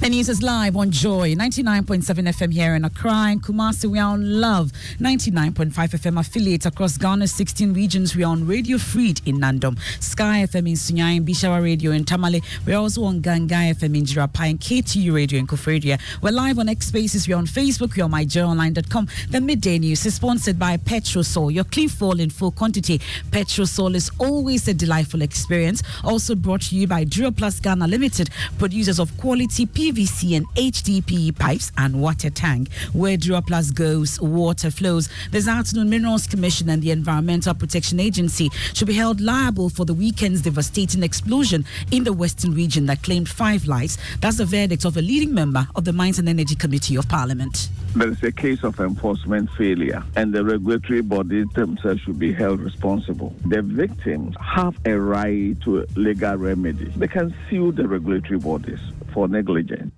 The news is live on Joy 99.7 FM here in Accra and Kumasi. We are on Love 99.5 FM affiliates across Ghana's 16 regions. We are on Radio Freed in Nandom, Sky FM in Sunyani, Bishawa Radio in Tamale. We're also on Ganga FM in Jirapa and KTU Radio in Koforidua. We're live on X Spaces. We're on Facebook. We're on myjoyonline.com. The midday news is sponsored by Petrosol, your clean fall in full quantity. Petrosol is always a delightful experience. Also brought to you by Duraplus Ghana Limited, producers of quality PV PVC and HDPE pipes and water tank. Where Plus goes, water flows. This afternoon, Minerals Commission and the Environmental Protection Agency should be held liable for the weekend's devastating explosion in the Western region that claimed five lives. That's the verdict of a leading member of the Mines and Energy Committee of Parliament. There is a case of enforcement failure, and the regulatory bodies themselves should be held responsible. The victims have a right to legal remedy. They can sue the regulatory bodies for negligence.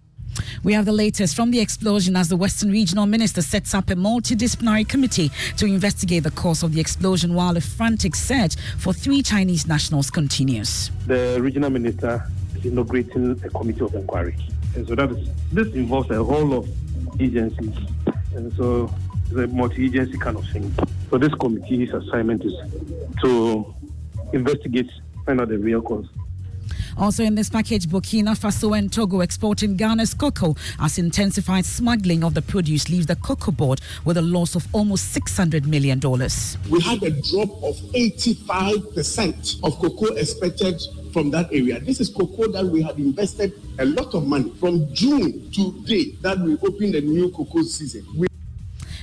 We have the latest from the explosion as the Western Regional Minister sets up a multidisciplinary committee to investigate the cause of the explosion while a frantic search for three Chinese nationals continues. The Regional Minister is inaugurating a committee of inquiry. And so that is, this involves a whole of agencies. And so it's a multi-agency kind of thing. So this committee's assignment is to investigate, find out the real cause. Also in this package, Burkina Faso and Togo exporting Ghana's cocoa as intensified smuggling of the produce leaves the cocoa board with a loss of almost $600 million. We had a drop of 85% of cocoa expected from that area. This is cocoa that we had invested a lot of money from June to date that we opened a new cocoa season. We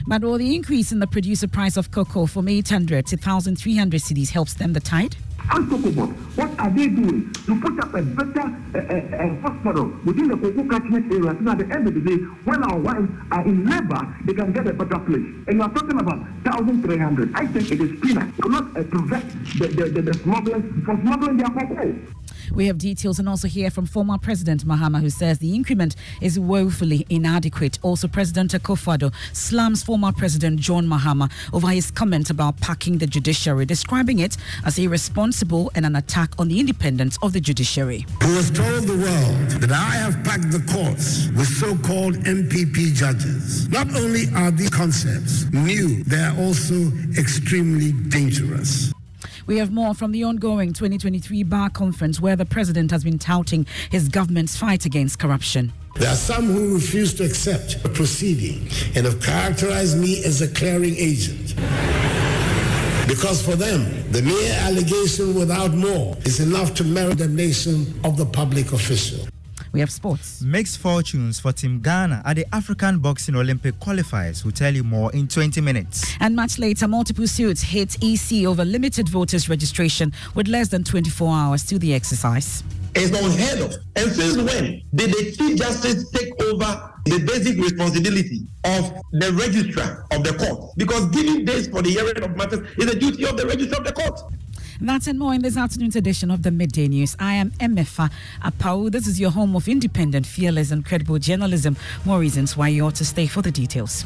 but will the increase in the producer price of cocoa from 800 to 1,300 cedis helps them the tide? Untouchable. What are they doing to put up a better uh, uh, hospital within the cocoa catchment area so at the end of the day, when our wives are in labor, they can get a better place. And you are talking about 1,300. I think it is peanuts. You cannot uh, prevent the, the, the, the smugglers from smuggling their cocoa. We have details and also hear from former President Mahama, who says the increment is woefully inadequate. Also, President Akufo-Addo slams former President John Mahama over his comment about packing the judiciary, describing it as irresponsible and an attack on the independence of the judiciary. Who has told the world that I have packed the courts with so-called NPP judges. Not only are these concepts new, they are also extremely dangerous. We have more from the ongoing 2023 Bar Conference, where the president has been touting his government's fight against corruption. There are some who refuse to accept the proceeding and have characterized me as a clearing agent. Because for them, the mere allegation without more is enough to merit the nation of the public official. We have sports. Mixed fortunes for Team Ghana at the African Boxing Olympic qualifiers. We'll tell you more in 20 minutes. And much later, multiple suits hit EC over limited voters registration with less than 24 hours to the exercise. It's unheard of. And since when did the Chief Justice take over the basic responsibility of the registrar of the court? Because giving dates for the hearing of matters is a duty of the registrar of the court. That and more in this afternoon's edition of the Midday News. I am Emefa Apawu. This is your home of independent, fearless, and credible journalism. More reasons why you ought to stay for the details.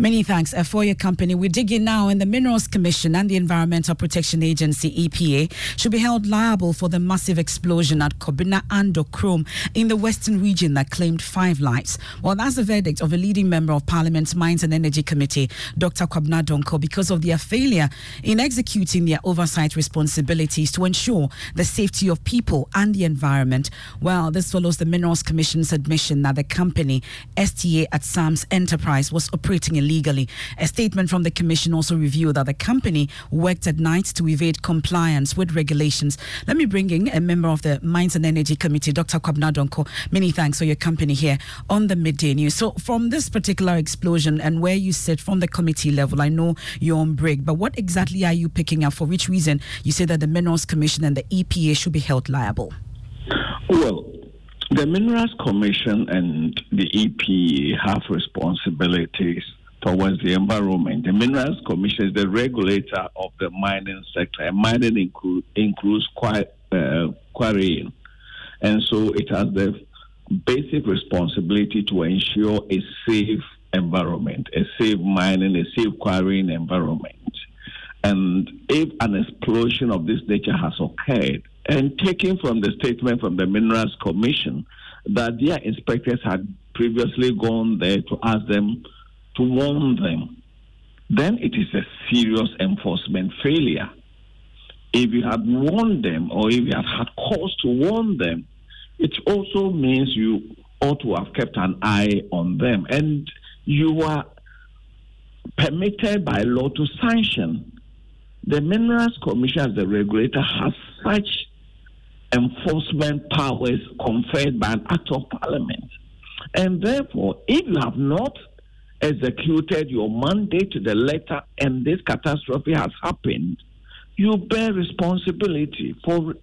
Many thanks uh, for your company. We dig in now, and the Minerals Commission and the Environmental Protection Agency (EPA) should be held liable for the massive explosion at Kobena-Andoh krom in the Western region that claimed five lives. Well, that's the verdict of a leading member of Parliament's Mines and Energy Committee, Dr. Kwabena Donkor, because of their failure in executing their oversight responsibilities to ensure the safety of people and the environment. Well, this follows the Minerals Commission's admission that the company STA at Sam's Enterprise was operating illegally. A statement from the Commission also revealed that the company worked at night to evade compliance with regulations. Let me bring in a member of the Mines and Energy Committee, Dr. Kwabena Donkor. Many thanks for your company here on the Midday News. So, from this particular explosion and where you sit from the committee level, I know you're on break, but what exactly are you picking up? For which reason you say that the Minerals Commission and the EPA should be held liable? Well, the Minerals Commission and the EPA have responsibilities towards the environment. The Minerals Commission is the regulator of the mining sector, and mining include, includes uh, quarrying. And so it has the basic responsibility to ensure a safe environment, a safe mining, a safe quarrying environment. And if an explosion of this nature has occurred, and taking from the statement from the Minerals Commission that their inspectors had previously gone there to ask them to warn them, then it is a serious enforcement failure. If you had warned them or if you had had cause to warn them, it also means you ought to have kept an eye on them. And you are permitted by law to sanction. The Minerals Commission, as the regulator, has such enforcement powers conferred by an act of parliament. And therefore, if you have not executed your mandate to the letter and this catastrophe has happened, you bear responsibility for,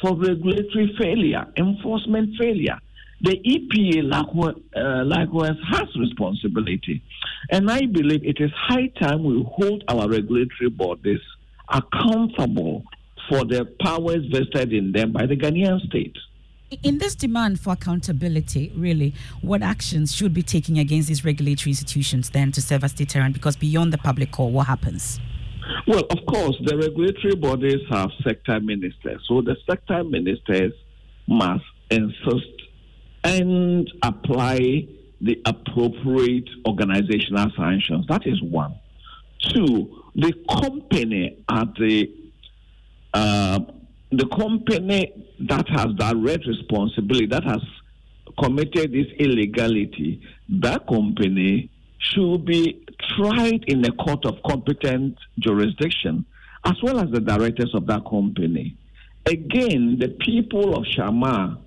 for regulatory failure, enforcement failure. The EPA likewise, uh, likewise has responsibility. And I believe it is high time we hold our regulatory bodies accountable for the powers vested in them by the Ghanaian state. In this demand for accountability, really, what actions should be taken against these regulatory institutions then to serve as deterrent? Because beyond the public call, what happens? Well, of course, the regulatory bodies have sector ministers. So the sector ministers must insist and apply the appropriate organizational sanctions. That is one. Two, the company at the uh, the company that has direct responsibility, that has committed this illegality, that company should be tried in a court of competent jurisdiction, as well as the directors of that company. Again, the people of Shama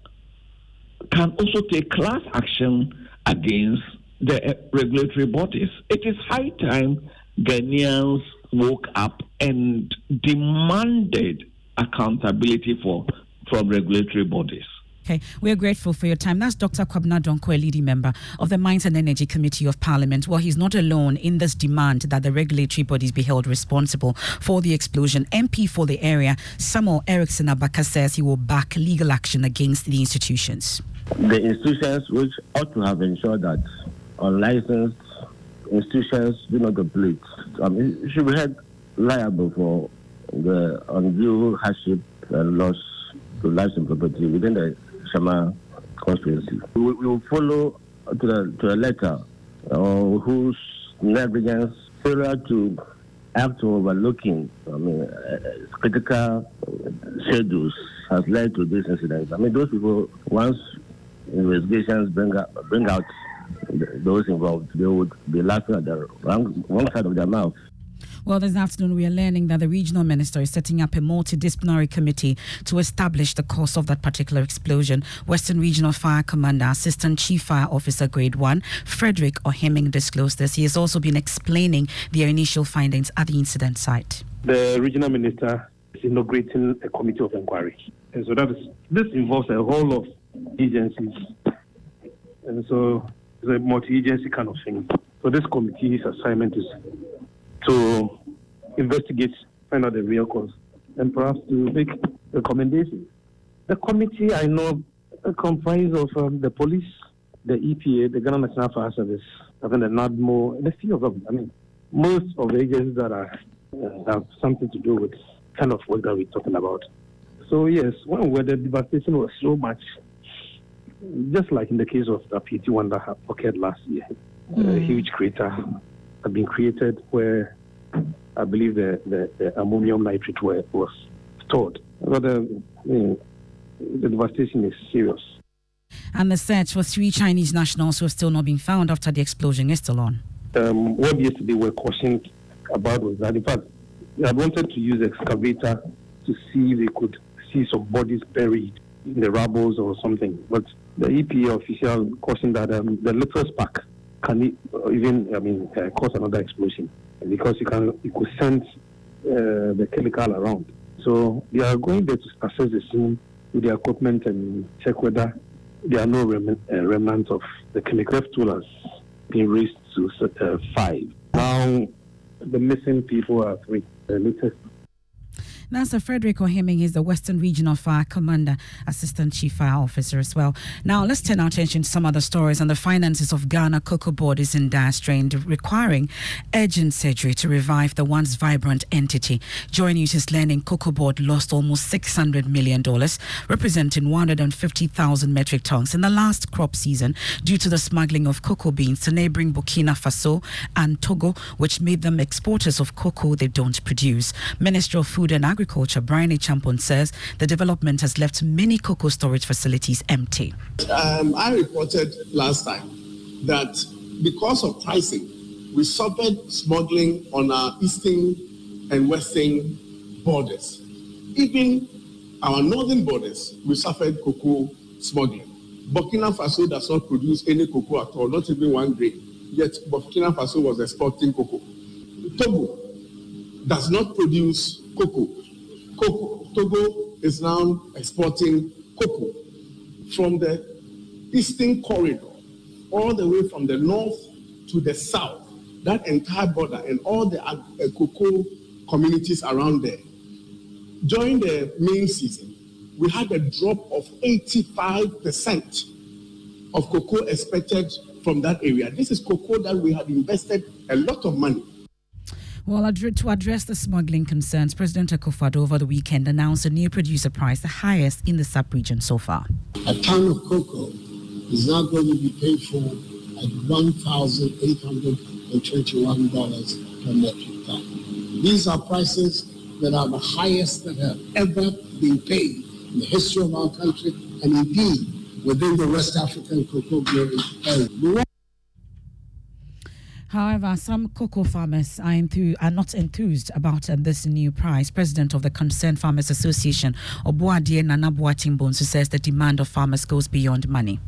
can also take class action against the eh, regulatory bodies. It is high time Ghanaians woke up and demanded accountability for from regulatory bodies. Okay, we're grateful for your time. That's Dr. Kwabena Donkor, a leading member of the Mines and Energy Committee of Parliament. Well, he's not alone in this demand that the regulatory bodies be held responsible for the explosion. MP for the area, Samuel Erickson Abakah, says he will back legal action against the institutions. The institutions which ought to have ensured that unlicensed institutions do not operate I mean, should be held liable for the undue hardship and loss to lives and property within the Shama constituency. We, we will follow to the to letter uh, whose negligence, failure to act overlooking, I mean, uh, critical schedules has led to this incident. I mean, those people, once investigations bring bring out those involved, they would be laughing at the wrong, wrong side of their mouth. Well, this afternoon we are learning that the regional minister is setting up a multidisciplinary committee to establish the cause of that particular explosion. Western Regional Fire Commander, Assistant Chief Fire Officer Grade 1, Frederick Ohemeng disclosed this. He has also been explaining their initial findings at the incident site. The regional minister is inaugurating a committee of inquiry. And so that is, this involves a whole of agencies. And so it's a multi-agency kind of thing. So this committee's assignment is to investigate, find out the real cause, and perhaps to make recommendations. The committee I know comprises of um, the police, the EPA, the Ghana National Fire Service, I think the NADMO, and a few of them. I mean, most of the agencies that are, uh, have something to do with kind of work that we're talking about. So yes, when where the devastation was so much, just like in the case of the PT one that occurred last year, mm. a huge crater had been created where I believe the, the, the ammonium nitrate were, was stored. But uh, you know, the devastation is serious. And the search for three Chinese nationals who have still not been found after the explosion is still on. Um, what yesterday were cautioned about was that, in fact, they had wanted to use excavator to see if they could see some bodies buried in the rubble or something. But the EPA official cautioned that um, the little spark can even, I mean, uh, cause another explosion because you can you could sense uh, the chemical around. So they are going there to assess the scene with the equipment and check whether there are no rem- uh, remnants of the chemical tool has been raised to uh, five. Now the missing people are three. The latest that's a Frederick Ohemeng. He's the Western Regional Fire Commander, Assistant Chief Fire Officer as well. Now, let's turn our attention to some other stories. And the finances of Ghana Cocoa Board is in dire strain, requiring urgent surgery to revive the once vibrant entity. Joy News is learning Cocoa Board lost almost $600 million, representing 150,000 metric tons in the last crop season due to the smuggling of cocoa beans to neighboring Burkina Faso and Togo, which made them exporters of cocoa they don't produce. Minister of Food and Agriculture Agriculture, Bryan Acheampong says the development has left many cocoa storage facilities empty. Um, I reported last time that because of pricing, we suffered smuggling on our eastern and western borders. Even our northern borders, we suffered cocoa smuggling. Burkina Faso does not produce any cocoa at all, not even one grain. Yet Burkina Faso was exporting cocoa. Togo does not produce cocoa. Cocoa. Togo is now exporting cocoa from the eastern corridor all the way from the north to the south, that entire border and all the uh, cocoa communities around there. During the main season, we had a drop of 85% of cocoa expected from that area. This is cocoa that we had invested a lot of money well, to address the smuggling concerns, President Akufo-Addo over the weekend announced a new producer price, the highest in the sub-region so far. A ton of cocoa is now going to be paid for at $1,821 per metric ton. These are prices that are the highest that have ever been paid in the history of our country and indeed within the West African cocoa growing area. However, some cocoa farmers are, are not enthused about uh, this new price. President of the Concerned Farmers Association, Obuadie Nana Boateng Bonsu, says the demand of farmers goes beyond money.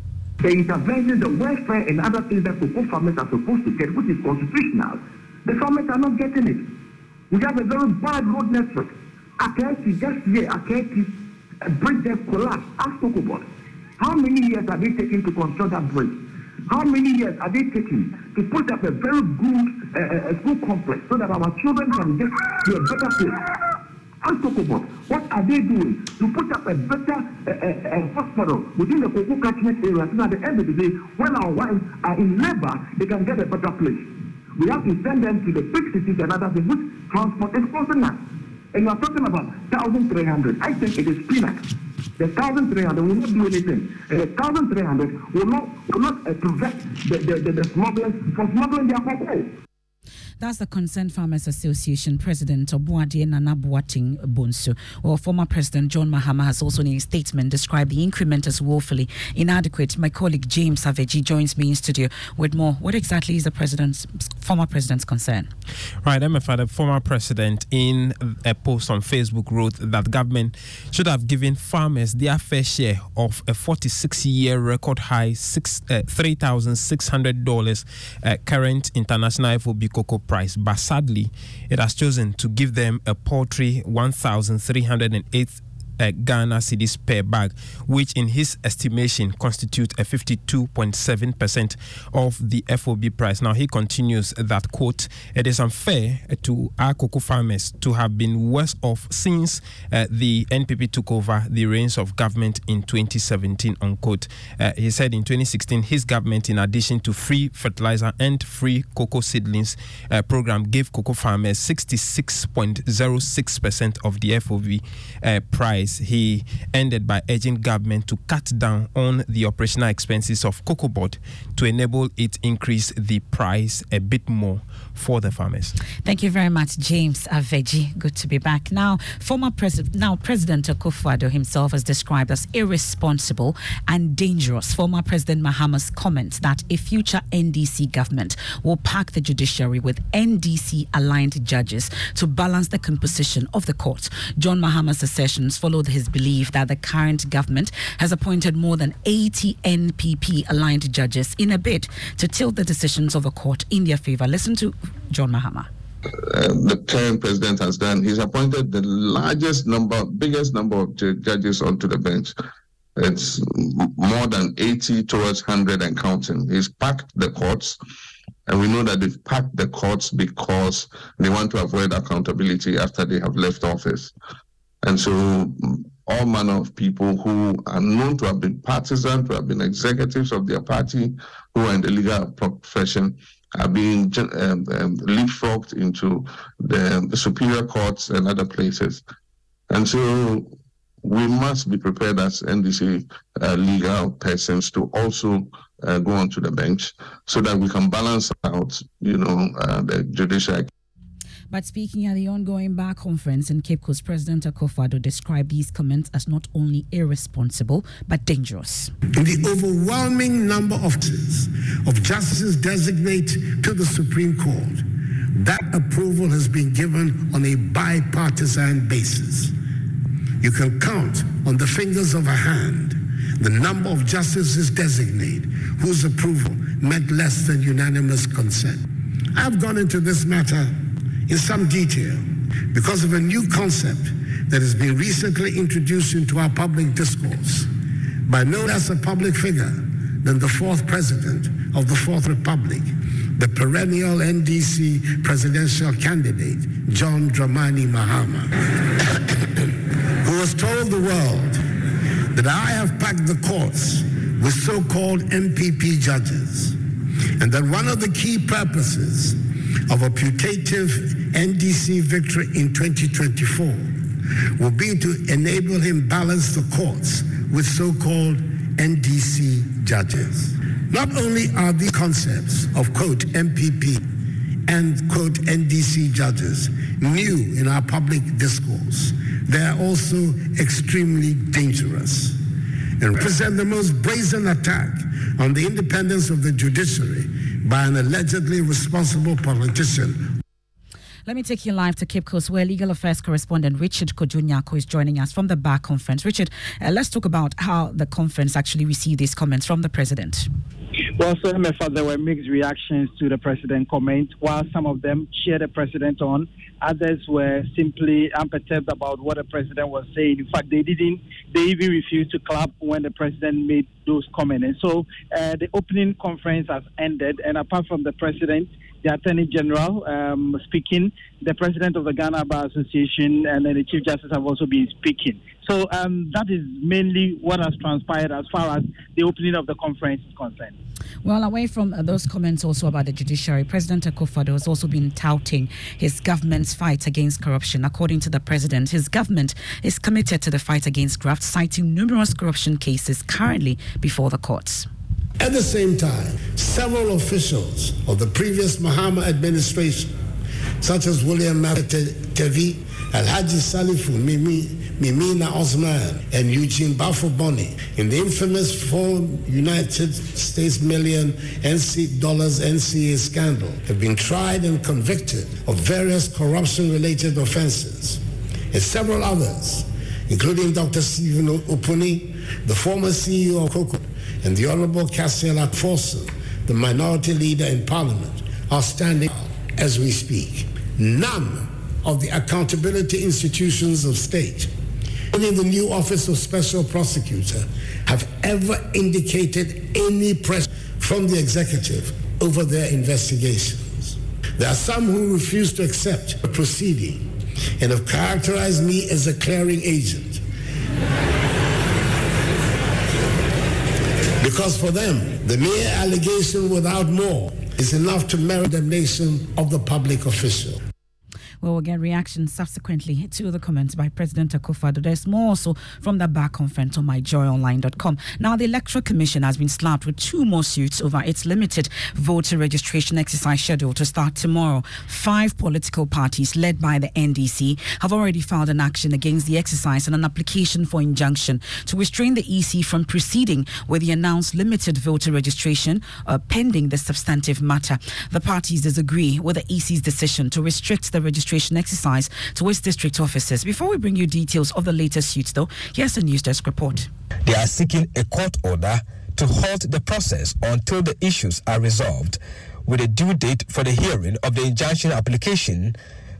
The intervention, the welfare, and other things that cocoa farmers are supposed to get, which is constitutional, the farmers are not getting it. We have a very bad road network. Aketi, just here, Aketi, a bridge that collapsed. Ask Cocoa. How many years have they taken to construct that bridge? How many years are they taking to put up a very good uh, uh, school complex so that our children can get to a better place? Talk about what are they doing to put up a better uh, uh, hospital within the Cocoa catchment area so at the end of the day, when our wives are in labor, they can get a better place. We have to send them to the big cities and other things, which transport is costing. And you are talking about 1,300. I think it is peanuts. The 1,300 will not do anything. And the 1,300 will not, will not uh, prevent the, the, the, the smugglers from smuggling their cocoa. That's the Concerned Farmers Association President Obuadie Nana Boateng Bonsu. Well, former President John Mahama has also in a statement described the increment as woefully inadequate. My colleague James Avedzi joins me in studio with more. What exactly is the president's former president's concern? Right, Emefa, the former president, in a post on Facebook, wrote that government should have given farmers their fair share of a 46-year record high six uh, $3,600 uh, current international FOB cocoa price, but sadly, it has chosen to give them a paltry 1,308 uh, Ghana cedis per bag, which in his estimation constitute a 52.7% of the FOB price. Now he continues that quote, it is unfair to our cocoa farmers to have been worse off since uh, the NPP took over the reins of government in 2017, unquote. Uh, he said in 2016, his government, in addition to free fertilizer and free cocoa seedlings uh, program, gave cocoa farmers 66.06% of the FOB uh, He ended by urging government to cut down on the operational expenses of cocoa board to enable it increase the price a bit more for the farmers. Thank you very much, James Avedzi. Good to be back. Now, former president, now President Akufo-Addo himself is described as irresponsible and dangerous. Former President Mahama's comments that a future NDC government will pack the judiciary with NDC-aligned judges to balance the composition of the court. John Mahama's assertions followed his belief that the current government has appointed more than 80 NPP-aligned judges in a bid to tilt the decisions of the court in their favor. Listen to John Mahama. Uh, the current president has done. He's appointed the largest number, biggest number of judges onto the bench. It's more than 80 towards 100 and counting. He's packed the courts, and we know that they've packed the courts because they want to avoid accountability after they have left office. And so all manner of people who are known to have been partisan, to have been executives of their party, who are in the legal profession, are being um, um, leapfrogged into the, the, superior courts and other places. And so we must be prepared as NDC uh, legal persons to also uh, go onto the bench so that we can balance out, you know, uh, the judicial but speaking at the ongoing bar conference in Cape Coast, President Akufo-Addo described these comments as not only irresponsible but dangerous. In the overwhelming number of of justices designate to the Supreme Court, that approval has been given on a bipartisan basis. You can count on the fingers of a hand the number of justices designate whose approval meant less than unanimous consent. I've gone into this matter in some detail because of a new concept that has been recently introduced into our public discourse by no less a public figure than the fourth president of the Fourth Republic, the perennial NDC presidential candidate, John Dramani Mahama, who has told the world that I have packed the courts with so-called NPP judges, and that one of the key purposes of a putative NDC victory in 2024 will be to enable him balance the courts with so-called NDC judges. Not only are these concepts of quote NPP and quote NDC judges new in our public discourse, they are also extremely dangerous and represent the most brazen attack on the independence of the judiciary by an allegedly responsible politician. Let me take you live to Cape Coast, where legal affairs correspondent Richard Kojo-Nyarko is joining us from the bar conference. Richard, uh, let's talk about how the conference actually received these comments from the president. Well, so Emefa, there were mixed reactions to the president comment. While some of them cheered the president on, others were simply unperturbed about what the president was saying. In fact, they didn't. They even refused to clap when the president made those comments. And so uh, the opening conference has ended. And apart from the president, the Attorney General um, speaking, the President of the Ghana Bar Association, and then the Chief Justice have also been speaking. So um, that is mainly what has transpired as far as the opening of the conference is concerned. Well, away from uh, those comments also about the judiciary, President Akufo-Addo has also been touting his government's fight against corruption. According to the president, his government is committed to the fight against graft, citing numerous corruption cases currently before the courts. At the same time, several officials of the previous Mahama administration, such as William Tevie, Alhaji Salifu Mimi, Mimina Osman, and Eugene Baffoe-Bonnie in the infamous four United States million NC dollars NCA scandal have been tried and convicted of various corruption-related offenses. And several others, including Dr. Stephen Opuni, the former CEO of Cocoa, and the Honorable Cassiel Forson, the minority leader in Parliament, are standing as we speak. None of the accountability institutions of state only the new Office of Special Prosecutor have ever indicated any pressure from the executive over their investigations. There are some who refuse to accept a proceeding and have characterized me as a clearing agent. Because for them, the mere allegation without more is enough to merit the damnation of the public official. Well, we'll get reactions subsequently to the comments by President Akufo-Addo. There's more also from the back conference on myjoyonline.com. Now, the Electoral Commission has been slapped with two more suits over its limited voter registration exercise schedule to start tomorrow. Five political parties, led by the NDC, have already filed an action against the exercise and an application for injunction to restrain the EC from proceeding with the announced limited voter registration uh, pending the substantive matter. The parties disagree with the EC's decision to restrict the registration exercise to its district offices. Before we bring you details of the latest suits, though, here's a news desk report. They are seeking a court order to halt the process until the issues are resolved, with a due date for the hearing of the injunction application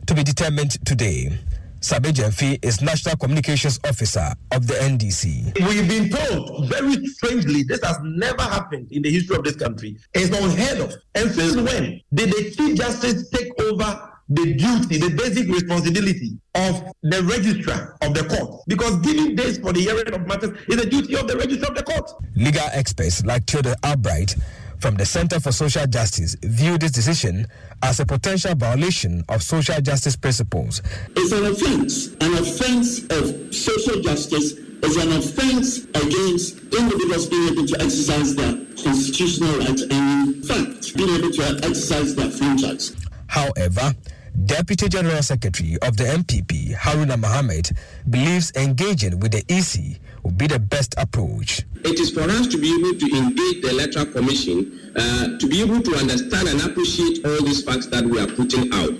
to be determined today. Sammy Gyamfi is National Communications Officer of the NDC. We've been told very strangely this has never happened in the history of this country. It's unheard of. And since when did the Chief Justice take over the duty, the basic responsibility of the registrar of the court. Because giving days for the hearing of matters is the duty of the registrar of the court. Legal experts like Theodore Albright from the Center for Social Justice view this decision as a potential violation of social justice principles. It's an offense. An offense of social justice is an offense against individuals being able to exercise their constitutional rights and, in fact, being able to exercise their franchise. However, Deputy General Secretary of the NPP, Haruna Mohammed, believes engaging with the EC will be the best approach. It is for us to be able to engage the Electoral Commission uh, to be able to understand and appreciate all these facts that we are putting out.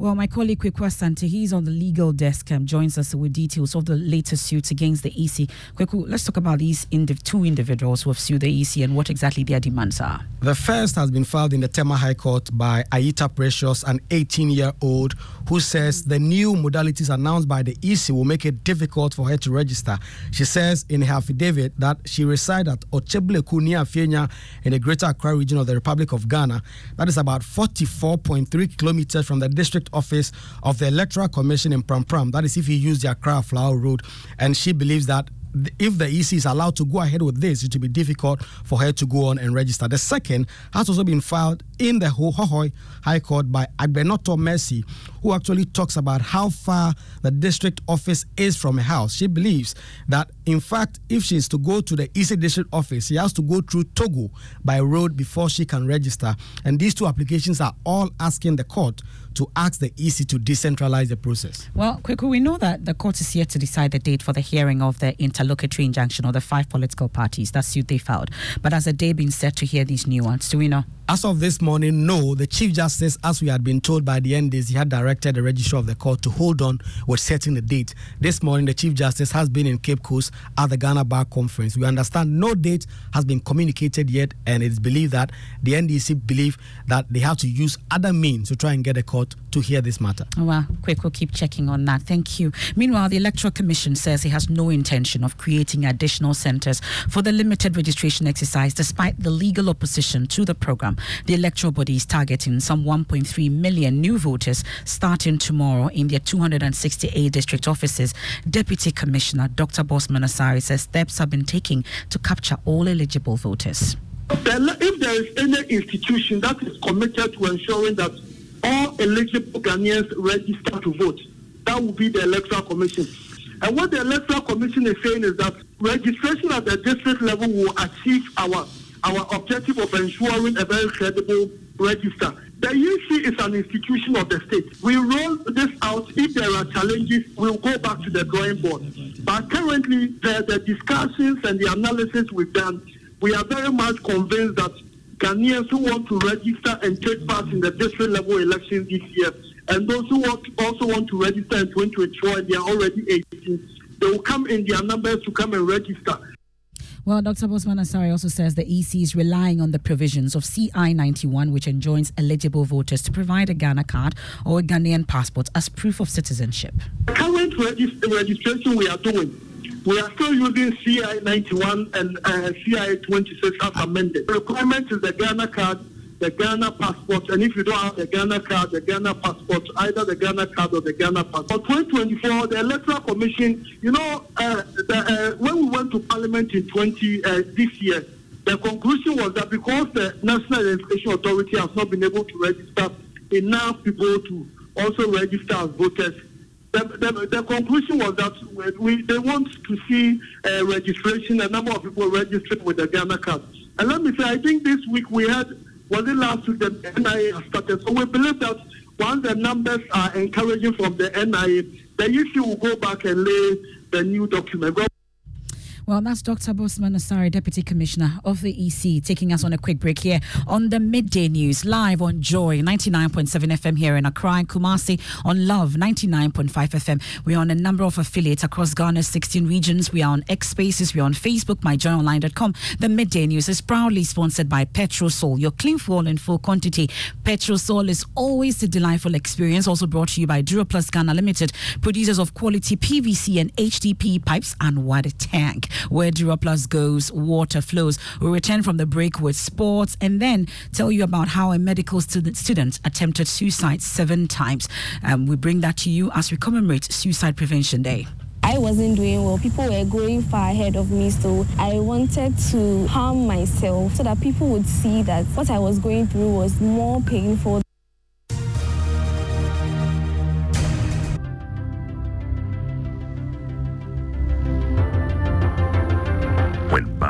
Well, my colleague Kweku Asante, he's on the legal desk, um, joins us with details of the latest suits against the EC. Kweku, let's talk about these indiv- two individuals who have sued the EC and what exactly their demands are. The first has been filed in the Tema High Court by Aita Precious, an 18 year old, who says the new modalities announced by the EC will make it difficult for her to register. She says in her affidavit that she resides at Ochebleku near Fienya in the Greater Accra region of the Republic of Ghana. That is about 44.3 kilometers from the district office of the Electoral Commission in Pram Pram. That is if you use the Accra Aflao Road. And she believes that if the EC is allowed to go ahead with this, it will be difficult for her to go on and register. The second has also been filed in the Hohoe High Court by Agbenoto Mercy, who actually talks about how far the district office is from her house. She believes that, in fact, if she is to go to the EC district office, she has to go through Togo by road before she can register. And these two applications are all asking the court to ask the EC to decentralize the process. Well, Kweku, we know that the court is yet to decide the date for the hearing of the interlocutory injunction of the five political parties that suit they filed. But has a day been set to hear these new ones? Do we know? As of this morning, no. The Chief Justice, as we had been told by the NDC, had directed the registrar of the court to hold on with setting the date. This morning, the Chief Justice has been in Cape Coast at the Ghana Bar Conference. We understand no date has been communicated yet, and it is believed that the NDC believe that they have to use other means to try and get the court to hear this matter. Well, quick, we'll keep checking on that. Thank you. Meanwhile, the Electoral Commission says it has no intention of creating additional centres for the limited registration exercise, despite the legal opposition to the program. The electoral body is targeting some 1.3 million new voters starting tomorrow in their 268 district offices. Deputy Commissioner Dr. Bosman Asare says steps have been taken to capture all eligible voters. If there is any institution that is committed to ensuring that all eligible Ghanaians register to vote, that will be the Electoral Commission. And what the Electoral Commission is saying is that registration at the district level will achieve our our objective of ensuring a very credible register. The UC is an institution of the state. We roll this out. If there are challenges, we'll go back to the drawing board. But currently, the, the discussions and the analysis we've done, we are very much convinced that Ghanaians who want to register and take part in the district level elections this year, and those who want, also want to register in 2024 and they are already 18, they will come in their numbers to come and register. Well, Dr. Bosman Asare also says the EC is relying on the provisions of CI 91, which enjoins eligible voters to provide a Ghana card or a Ghanaian passport as proof of citizenship. The current regist- registration we are doing, we are still using CI 91 and uh, CI 26 as amended. The requirement is the Ghana card the Ghana passport, and if you don't have the Ghana card, the Ghana passport, either the Ghana card or the Ghana passport. For 2024, the Electoral Commission, you know, uh, the, uh, when we went to Parliament in 20 uh, this year, the conclusion was that because the National Identification Authority has not been able to register enough people to also register as voters, the, the, the conclusion was that we, they want to see uh, registration, a number of people registered with the Ghana card. And let me say, I think this week we had was it last week the NIA started? So we believe that once the numbers are encouraging from the NIA, the issue will go back and lay the new document. Well, that's Dr. Bosman Asare, Deputy Commissioner of the EC, taking us on a quick break here on the midday news, live on Joy 99.7 FM here in Accra and Kumasi, on Love 99.5 FM. We're on a number of affiliates across Ghana's 16 regions. We are on X Spaces, we're on Facebook, myjoyonline.com. The midday news is proudly sponsored by Petrosol, your clean fuel in full quantity. Petrosol is always a delightful experience, also brought to you by Duraplus Ghana Limited, producers of quality PVC and HDPE pipes and water tank. Where Duraplus goes, water flows. We'll return from the break with sports and then tell you about how a medical student, student attempted suicide seven times. Um, we bring that to you as we commemorate Suicide Prevention Day. I wasn't doing well. People were going far ahead of me, so I wanted to harm myself so that people would see that what I was going through was more painful.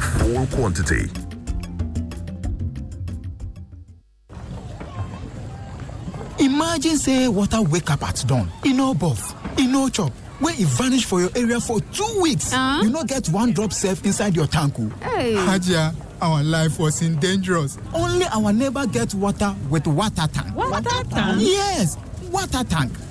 in full quantity. Imagine say water wake up at dawn, e no buff, e no chop, wey e vanish for your area for two weeks. Uh? You no get one drop safe inside your tank o. Hey. Hajia, our life was in dangerous. Only our neighbor get water with water tank. Water tank? Yes, water tank.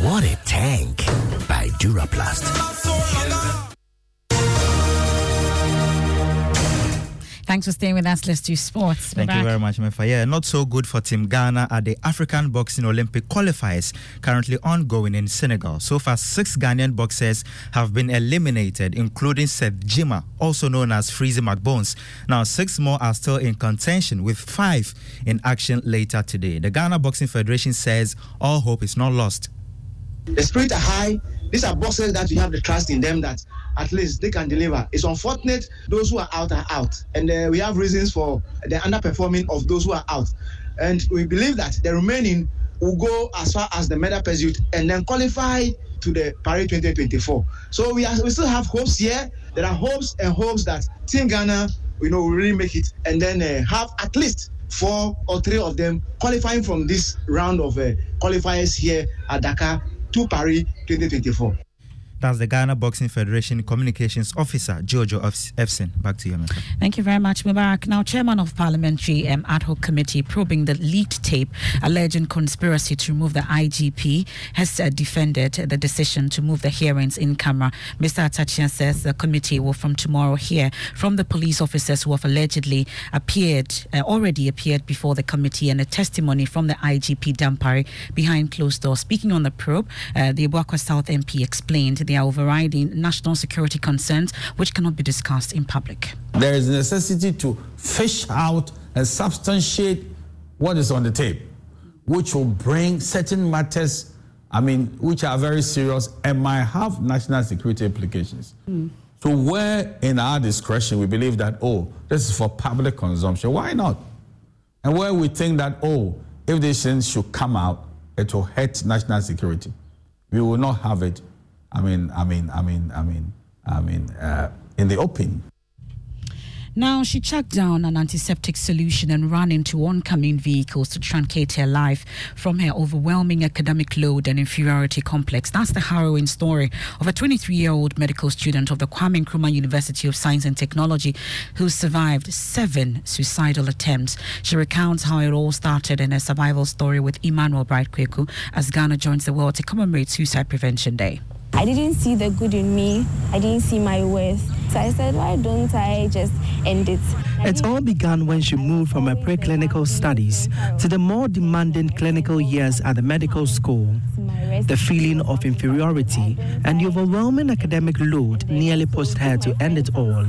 What a tank by Duraplast. Thanks for staying with us. Let's do sports. Thank you very much, Mefa. Yeah, not so good for Team Ghana at the African Boxing Olympic qualifiers currently ongoing in Senegal. So far, six Ghanaian boxers have been eliminated, including Seth Gyimah, also known as Freezy McBones. Now, six more are still in contention, with five in action later today. The Ghana Boxing Federation says all hope is not lost. The spirits are high. These are boxers that we have the trust in them that at least they can deliver. It's unfortunate those who are out are out, and uh, we have reasons for the underperforming of those who are out. And we believe that the remaining will go as far as the medal pursuit and then qualify to the Paris 2024. So we, are, we still have hopes here. There are hopes and hopes that Team Ghana, you know, will really make it and then uh, have at least four or three of them qualifying from this round of uh, qualifiers here at Dakar to Paris 2024. That's the Ghana Boxing Federation Communications Officer, Jojo Efsin. Back to you, America. Thank you very much, Mubarak. Now, Chairman of Parliamentary um, Ad Hoc Committee probing the leaked tape alleging conspiracy to remove the IGP has uh, defended the decision to move the hearings in camera. Mr. Atta Akyea says the committee will from tomorrow hear from the police officers who have allegedly appeared, uh, already appeared before the committee and a testimony from the IGP Dampare behind closed doors. Speaking on the probe, uh, the Abuakwa South MP explained their overriding national security concerns which cannot be discussed in public. There is a necessity to fish out and substantiate what is on the tape, which will bring certain matters, I mean, which are very serious and might have national security implications. Mm. So, where in our discretion we believe that, oh, this is for public consumption, why not? And where we think that, oh, if these things should come out, it will hurt national security, we will not have it. I mean, I mean, I mean, I mean, I mean, uh, in the open. Now, she chucked down an antiseptic solution and ran into oncoming vehicles to truncate her life from her overwhelming academic load and inferiority complex. That's the harrowing story of a 23 year old medical student of the Kwame Nkrumah University of Science and Technology who survived seven suicidal attempts. She recounts how it all started in a survival story with Emmanuel Bright Kweku as Ghana joins the world to commemorate Suicide Prevention Day. I didn't see the good in me. I didn't see my worth. So I said, why don't I just end it? It all began when she moved from her preclinical studies to the more demanding clinical years at the medical school. The feeling of inferiority and the overwhelming academic load nearly pushed her to end it all.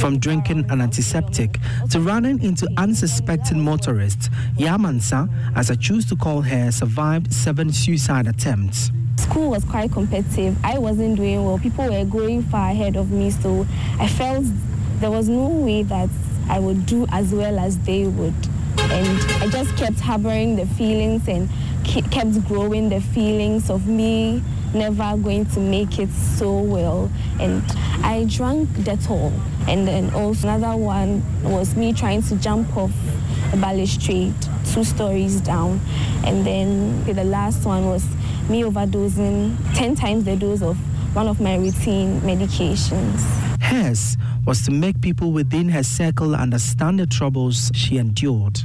From drinking an antiseptic to running into unsuspecting motorists, Yamansa, as I choose to call her, survived seven suicide attempts. School was quite competitive. I wasn't doing well. People were going far ahead of me, so I felt there was no way that I would do as well as they would. And I just kept harboring the feelings and kept growing the feelings of me never going to make it so well. And I drank Dettol. And then also another one was me trying to jump off a balustrade two stories down. And then the last one was me overdosing 10 times the dose of one of my routine medications. Hers was to make people within her circle understand the troubles she endured.